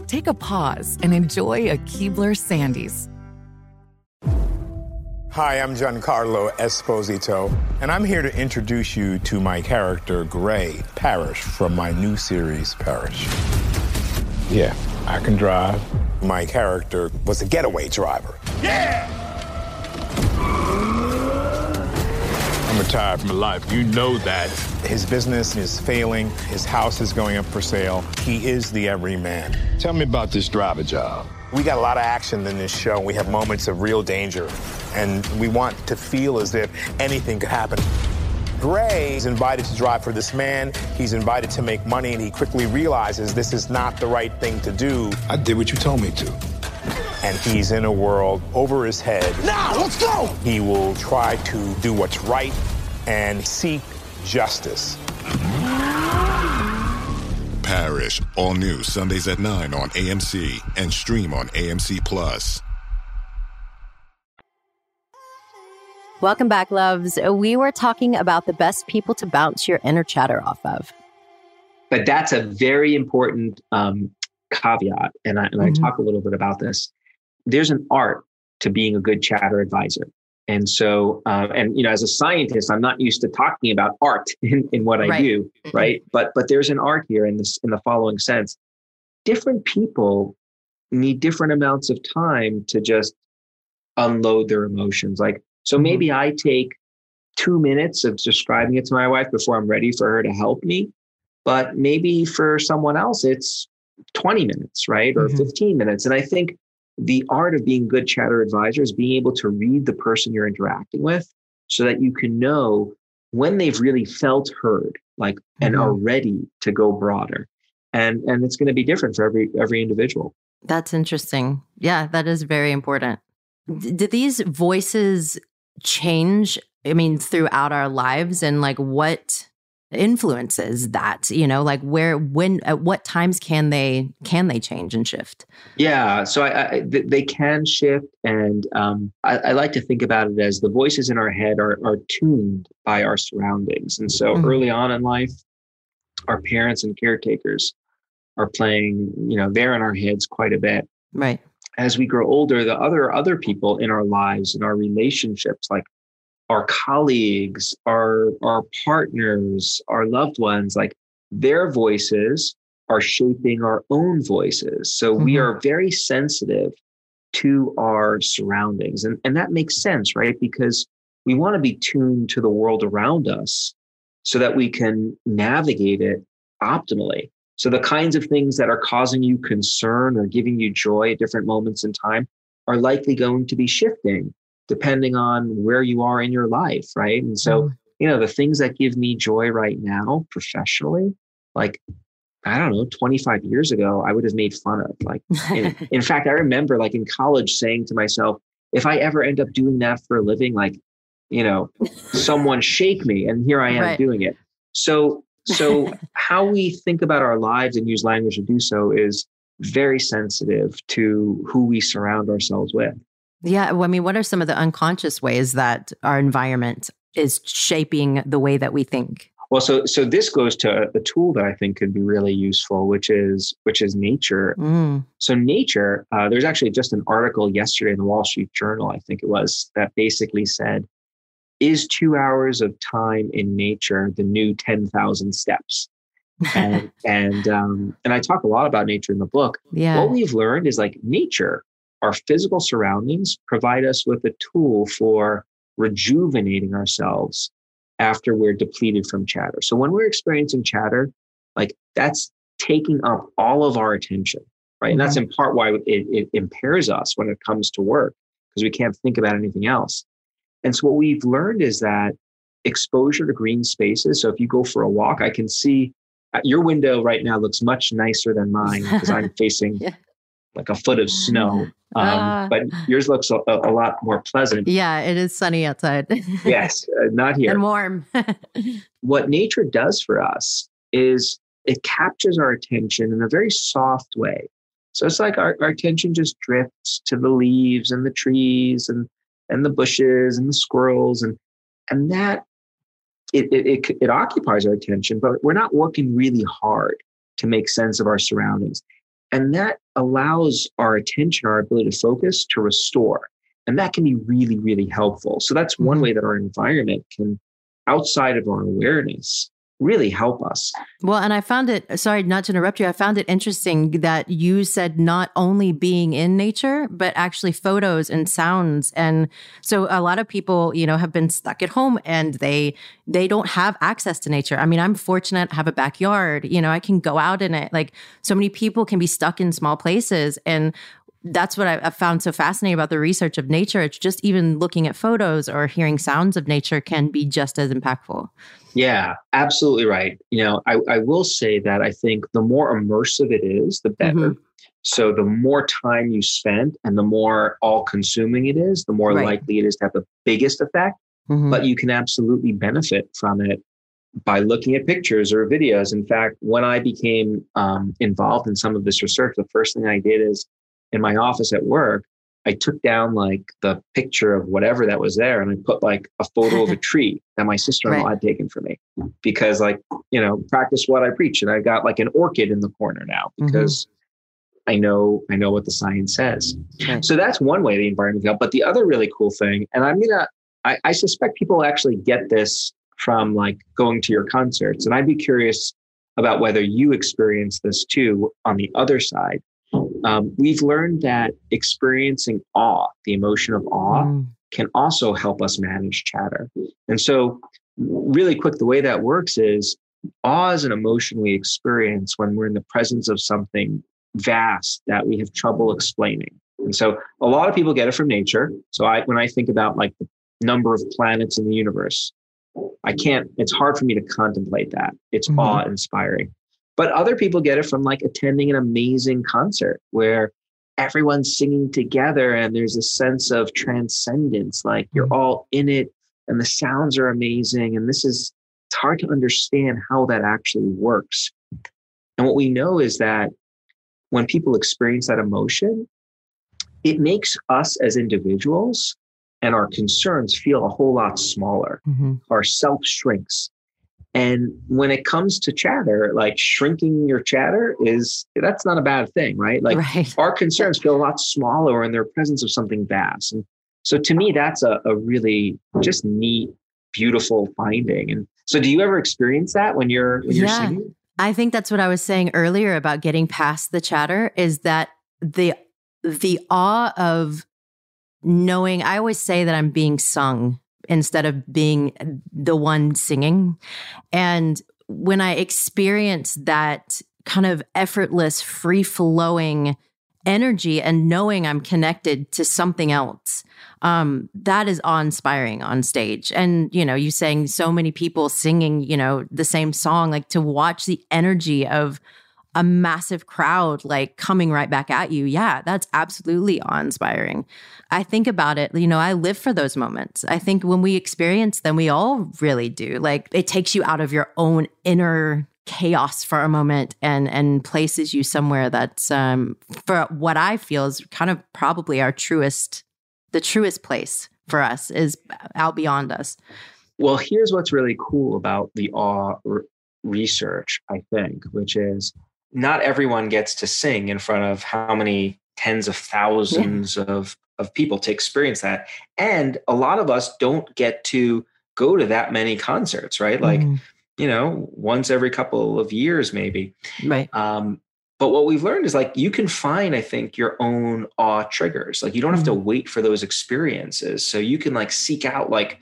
Take a pause and enjoy a Keebler Sandies.
Hi, I'm Giancarlo Esposito, and I'm here to introduce you to my character, Gray Parish, from my new series, Parish. Yeah, I can drive. My character was a getaway driver.
Yeah!
Retired from life. You know that. His business is failing. His house is going up for sale. He is the everyman.
Tell me about this driver job.
We got a lot of action in this show. We have moments of real danger, and we want to feel as if anything could happen. Gray is invited to drive for this man. He's invited to make money, and he quickly realizes this is not the right thing to do.
I did what you told me to.
And he's in a world over his head.
Now, let's go!
He will try to do what's right and seek justice.
Parish, all new Sundays at 9 on AMC and stream on AMC Plus.
Welcome back, loves. We were talking about the best people to bounce your inner chatter off of.
But that's a very important um, caveat, and I, and mm-hmm. I talk a little bit about this. There's an art to being a good chatter advisor. And so, uh, and you know, as a scientist, I'm not used to talking about art in, in what I right. do, mm-hmm. right? But but there's an art here in this in the following sense. Different people need different amounts of time to just unload their emotions. Like so mm-hmm. maybe I take two minutes of describing it to my wife before I'm ready for her to help me. But maybe for someone else, it's 20 minutes, right? Or mm-hmm. 15 minutes. And I think the art of being good chatter advisor is being able to read the person you're interacting with so that you can know when they've really felt heard, like, mm-hmm. and are ready to go broader. And, and it's going to be different for every, every individual.
That's interesting. Yeah, that is very important. D- do these voices change i mean throughout our lives and like what influences that you know like where when at what times can they can they change and shift?
Yeah so i, I they can shift and um, I, I, like to think about it as the voices in our head are, are tuned by our surroundings. And so mm-hmm. early on in life our parents and caretakers are playing you know they're in our heads quite a bit.
Right.
As we grow older, the other other people in our lives and our relationships, like our colleagues, our our partners, our loved ones, like their voices are shaping our own voices. So mm-hmm. we are very sensitive to our surroundings. And, and that makes sense, right? Because we want to be tuned to the world around us so that we can navigate it optimally. So the kinds of things that are causing you concern or giving you joy at different moments in time are likely going to be shifting depending on where you are in your life, right? And so, mm. you know, the things that give me joy right now professionally, like I don't know, 25 years ago, I would have made fun of. Like, in, in fact, I remember like in college saying to myself, if I ever end up doing that for a living, like, you know, someone shake me. And here I am right. doing it. So so, how we think about our lives and use language to do so is very sensitive to who we surround ourselves with.
Yeah. Well, I mean, what are some of the unconscious ways that our environment is shaping the way that we think?
Well, so so this goes to a tool that I think could be really useful, which is which is nature. Mm. So nature, uh, there's actually just an article yesterday in the Wall Street Journal, I think it was, that basically said is two hours of time in nature the new 10,000 steps? and and um, and I talk a lot about nature in the book.
Yeah.
What we've learned is like nature, our physical surroundings provide us with a tool for rejuvenating ourselves after we're depleted from chatter. So when we're experiencing chatter, like that's taking up all of our attention, right? Mm-hmm. And that's in part why it, it impairs us when it comes to work because we can't think about anything else. And so what we've learned is that exposure to green spaces. So if you go for a walk, I can see uh, your window right now looks much nicer than mine because I'm facing yeah. Like a foot of snow. Um, uh, but yours looks a, a, lot more pleasant.
Yeah, it is sunny outside.
yes, uh, not here.
And warm.
what nature does for us is it captures our attention in a very soft way. So it's like our, our attention just drifts to the leaves and the trees and and the bushes and the squirrels and and that it, it, it, it occupies our attention, but we're not working really hard to make sense of our surroundings. And that allows our attention, our ability to focus to restore. And that can be really, really helpful. So that's one mm-hmm. way that our environment can, outside of our awareness, really help us.
Well, and I found it, sorry not to interrupt you, I found it interesting that you said not only being in nature, but actually photos and sounds. And so a lot of people, you know, have been stuck at home and they they don't have access to nature. I mean, I'm fortunate to have a backyard, you know, I can go out in it. Like so many people can be stuck in small places. And that's what I, found so fascinating about the research of nature. It's just even looking at photos or hearing sounds of nature can be just as impactful.
Yeah, absolutely right. You know, I, I will say that I think the more immersive it is, the better. Mm-hmm. So the more time you spend and the more all consuming it is, the more right. likely it is to have the biggest effect. Mm-hmm. But you can absolutely benefit from it by looking at pictures or videos. In fact, when I became um, involved in some of this research, the first thing I did is in my office at work, I took down like the picture of whatever that was there and I put like a photo of a tree that my sister-in-law right. had taken for me because like, you know, practice what I preach. And I got like an orchid in the corner now mm-hmm. because mm-hmm. I know, I know what the science says. Right. So that's one way the environment can help. But the other really cool thing, and I'm gonna, I, I suspect people actually get this from like going to your concerts. And I'd be curious about whether you experience this too on the other side um, we've learned that experiencing awe, the emotion of awe, mm. can also help us manage chatter. And so, really quick, the way that works is awe is an emotion we experience when we're in the presence of something vast that we have trouble explaining. And so, a lot of people get it from nature. So, I when I think about like the number of planets in the universe, I can't. It's hard for me to contemplate that. It's mm-hmm. awe inspiring. But other people get it from like attending an amazing concert where everyone's singing together and there's a sense of transcendence. Like you're mm-hmm. all in it and the sounds are amazing. And this is, it's hard to understand how that actually works. And what we know is that when people experience that emotion, it makes us as individuals and our concerns feel a whole lot smaller. Mm-hmm. Our self shrinks. And when it comes to chatter, like shrinking your chatter is that's not a bad thing, right? Like right. our concerns feel a lot smaller in their presence of something vast. And so to me, that's a, a really just neat, beautiful finding. And so do you ever experience that when you're when you're yeah. singing?
I think that's what I was saying earlier about getting past the chatter is that the the awe of knowing I always say that I'm being sung instead of being the one singing. And when I experience that kind of effortless, free flowing energy and knowing I'm connected to something else, um, that is awe inspiring on stage. And, you know, you saying so many people singing, you know, the same song, like to watch the energy of a massive crowd like coming right back at you. Yeah, that's absolutely awe inspiring. I think about it, you know, I live for those moments. I think when we experience them, we all really do. Like it takes you out of your own inner chaos for a moment and and places you somewhere that's um for what I feel is kind of probably our truest the truest place for us is out beyond us.
Well, here's what's really cool about the awe research, I think, which is not everyone gets to sing in front of how many tens of thousands yeah. of of people to experience that and a lot of us don't get to go to that many concerts right like mm. you know once every couple of years maybe
right
um but what we've learned is like you can find i think your own awe triggers like you don't have to mm. wait for those experiences so you can like seek out like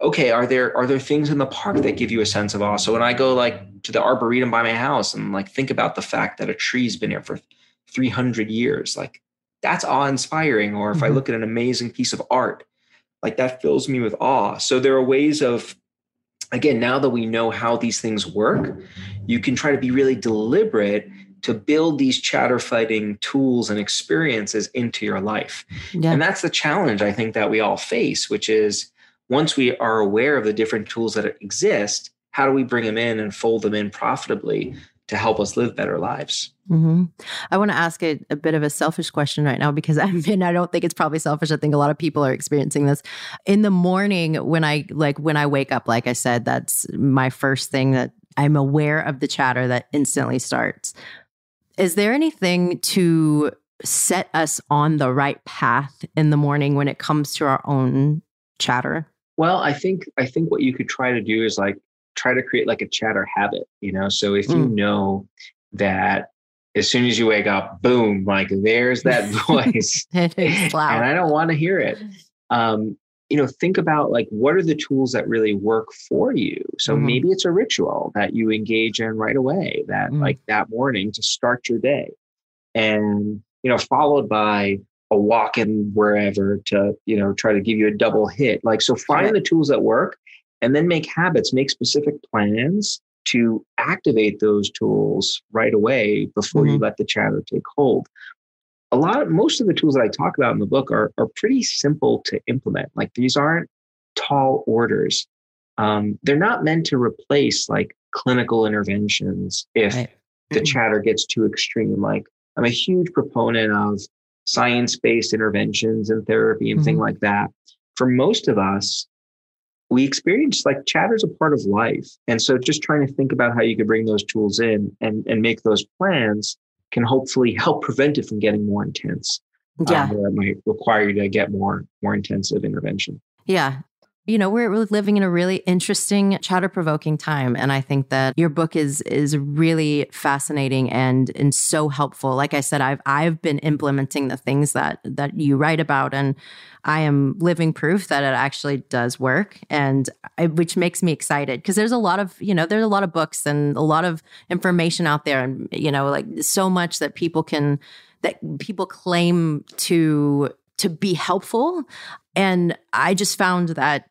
okay, are there are there things in the park that give you a sense of awe? So when I go like to the arboretum by my house and like think about the fact that a tree's been here for 300 years, like that's awe inspiring. Or if mm-hmm. I look at an amazing piece of art, like that fills me with awe. So there are ways of again, now that we know how these things work, you can try to be really deliberate to build these chatter fighting tools and experiences into your life. Yeah. And that's the challenge I think that we all face, which is once we are aware of the different tools that exist, how do we bring them in and fold them in profitably to help us live better lives.
Mm-hmm. I want to ask a, a, bit of a selfish question right now because I mean I don't think it's probably selfish. I think a lot of people are experiencing this in the morning when I like when I wake up. Like I said, that's my first thing that I'm aware of the chatter that instantly starts. Is there anything to set us on the right path in the morning when it comes to our own chatter?
Well, I think I think what you could try to do is like try to create like a chatter habit, you know. So if mm. you know that as soon as you wake up, boom, like there's that voice.
it is loud.
And I don't want to hear it. Um, you know, think about like what are the tools that really work for you. So mm-hmm. maybe it's a ritual that you engage in right away, that mm like that morning to start your day. And, you know, followed by a walk in wherever to, you know, try to give you a double hit. Like, so find the tools that work and then make habits, make specific plans to activate those tools right away before mm-hmm. you let the chatter take hold. A lot of most of the tools that I talk about in the book are, are pretty simple to implement. Like these aren't tall orders. Um, they're not meant to replace like clinical interventions if right. the chatter gets too extreme. Like I'm a huge proponent of science-based interventions and therapy and mm-hmm. things like that. For most of us, we experience like chatter is a part of life. And so just trying to think about how you could bring those tools in and, and make those plans can hopefully help prevent it from getting more intense.
Um, yeah.
Um, where it might require you to get more more intensive intervention.
Yeah you know we're living in a really interesting chatter provoking time and i think that your book is is really fascinating and and so helpful. Like i said i've i've been implementing the things that that you write about and i am living proof that it actually does work and I, which makes me excited because there's a lot of you know there's a lot of books and a lot of information out there and you know like so much that people can that people claim to to be helpful and i just found that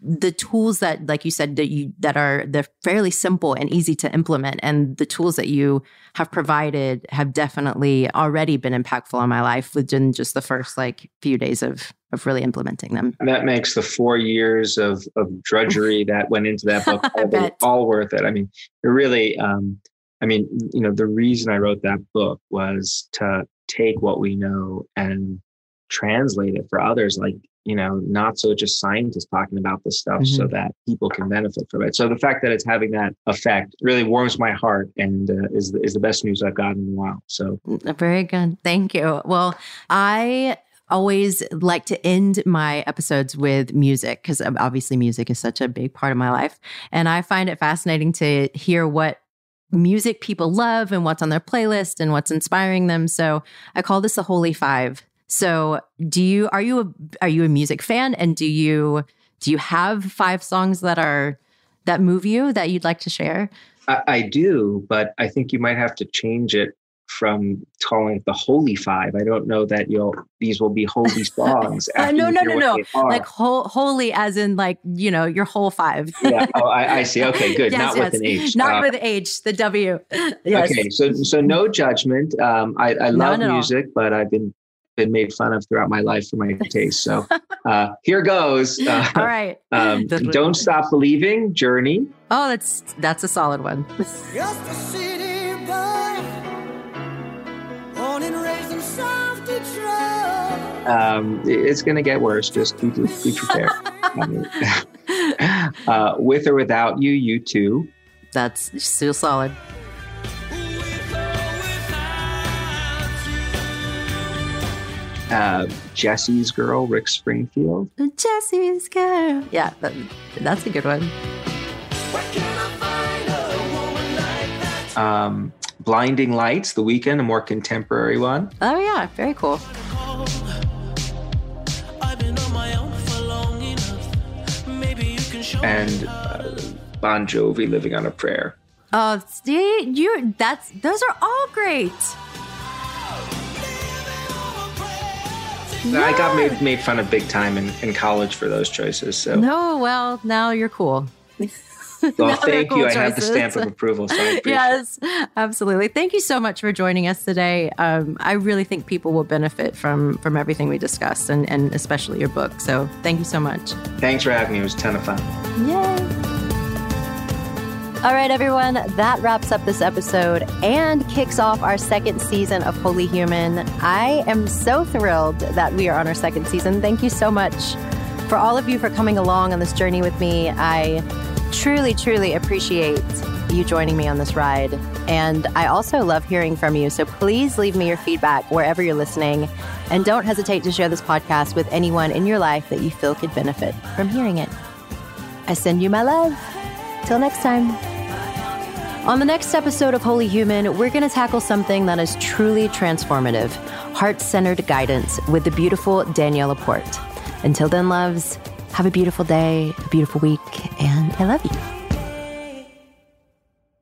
the tools that like you said that you that are they're fairly simple and easy to implement. And the tools that you have provided have definitely already been impactful on my life within just the first like few days of of really implementing them.
That makes the four years of of drudgery that went into that book all, all worth it. I mean it really um i mean you know the reason i wrote that book was to take what we know and translate it for others. Like you know, not so just scientists talking about this stuff mm-hmm. so that people can benefit from it. So the fact that it's having that effect really warms my heart and uh, is, is the best news I've gotten in a while. So
mm, very good. Thank you. Well, I always like to end my episodes with music because obviously music is such a big part of my life. And I find it fascinating to hear what music people love and what's on their playlist and what's inspiring them. So I call this the Wholly Five. So, do you are you a are you a music fan and do you do you have five songs that are that move you that you'd like to share?
I, I do, but I think you might have to change it from calling it the holy five. I don't know that you'll these will be holy songs.
uh, no, no, no, no. Like ho- holy as in like, you know, your whole five.
yeah. Oh, I, I, see. Okay, good. yes, Not yes. with an H.
Not uh, with H, the W.
yes. Okay. So so no judgment. Um I, I love music, all. but I've been been made fun of throughout my life for my taste. So uh, here goes. Uh,
All right.
Um, Don't stop believing. Journey.
Oh, that's that's a solid one.
um, it's going to get worse. Just be, be prepared. uh, with or without you, U2.
That's still solid.
Uh, Jesse's Girl, Rick Springfield.
Jesse's Girl. Yeah, that, that's a good one.
Um, Blinding Lights, The Weeknd, a more contemporary one.
Oh, yeah, very cool.
And uh, Bon Jovi, Living on a Prayer.
Oh, see, you that's those are all great.
I got made, made fun of big time in, in college for those choices. So
no, well, now you're cool.
Well, thank cool you. Choices. I have the stamp of approval. So
yes, absolutely. Thank you so much for joining us today. Um, I really think people will benefit from from everything we discussed, and and especially your book. So thank you so much.
Thanks for having me. It was a ton of fun.
Yay. All right, everyone, that wraps up this episode and kicks off our second season of Wholly Human. I am so thrilled that we are on our second season. Thank you so much for all of you for coming along on this journey with me. I truly, truly appreciate you joining me on this ride. And I also love hearing from you. So please leave me your feedback wherever you're listening. And don't hesitate to share this podcast with anyone in your life that you feel could benefit from hearing it. I send you my love. Till next time. On the next episode of Wholly Human, we're going to tackle something that is truly transformative heart centered guidance with the beautiful Danielle LaPorte. Until then, loves, have a beautiful day, a beautiful week, and I love you.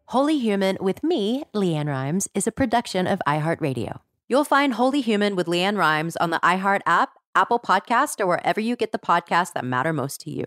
Wholly Human with me, LeAnn Rimes, is a production of iHeartRadio. You'll find Wholly Human with LeAnn Rimes on the iHeart app, Apple Podcast, or wherever you get the podcasts that matter most to you.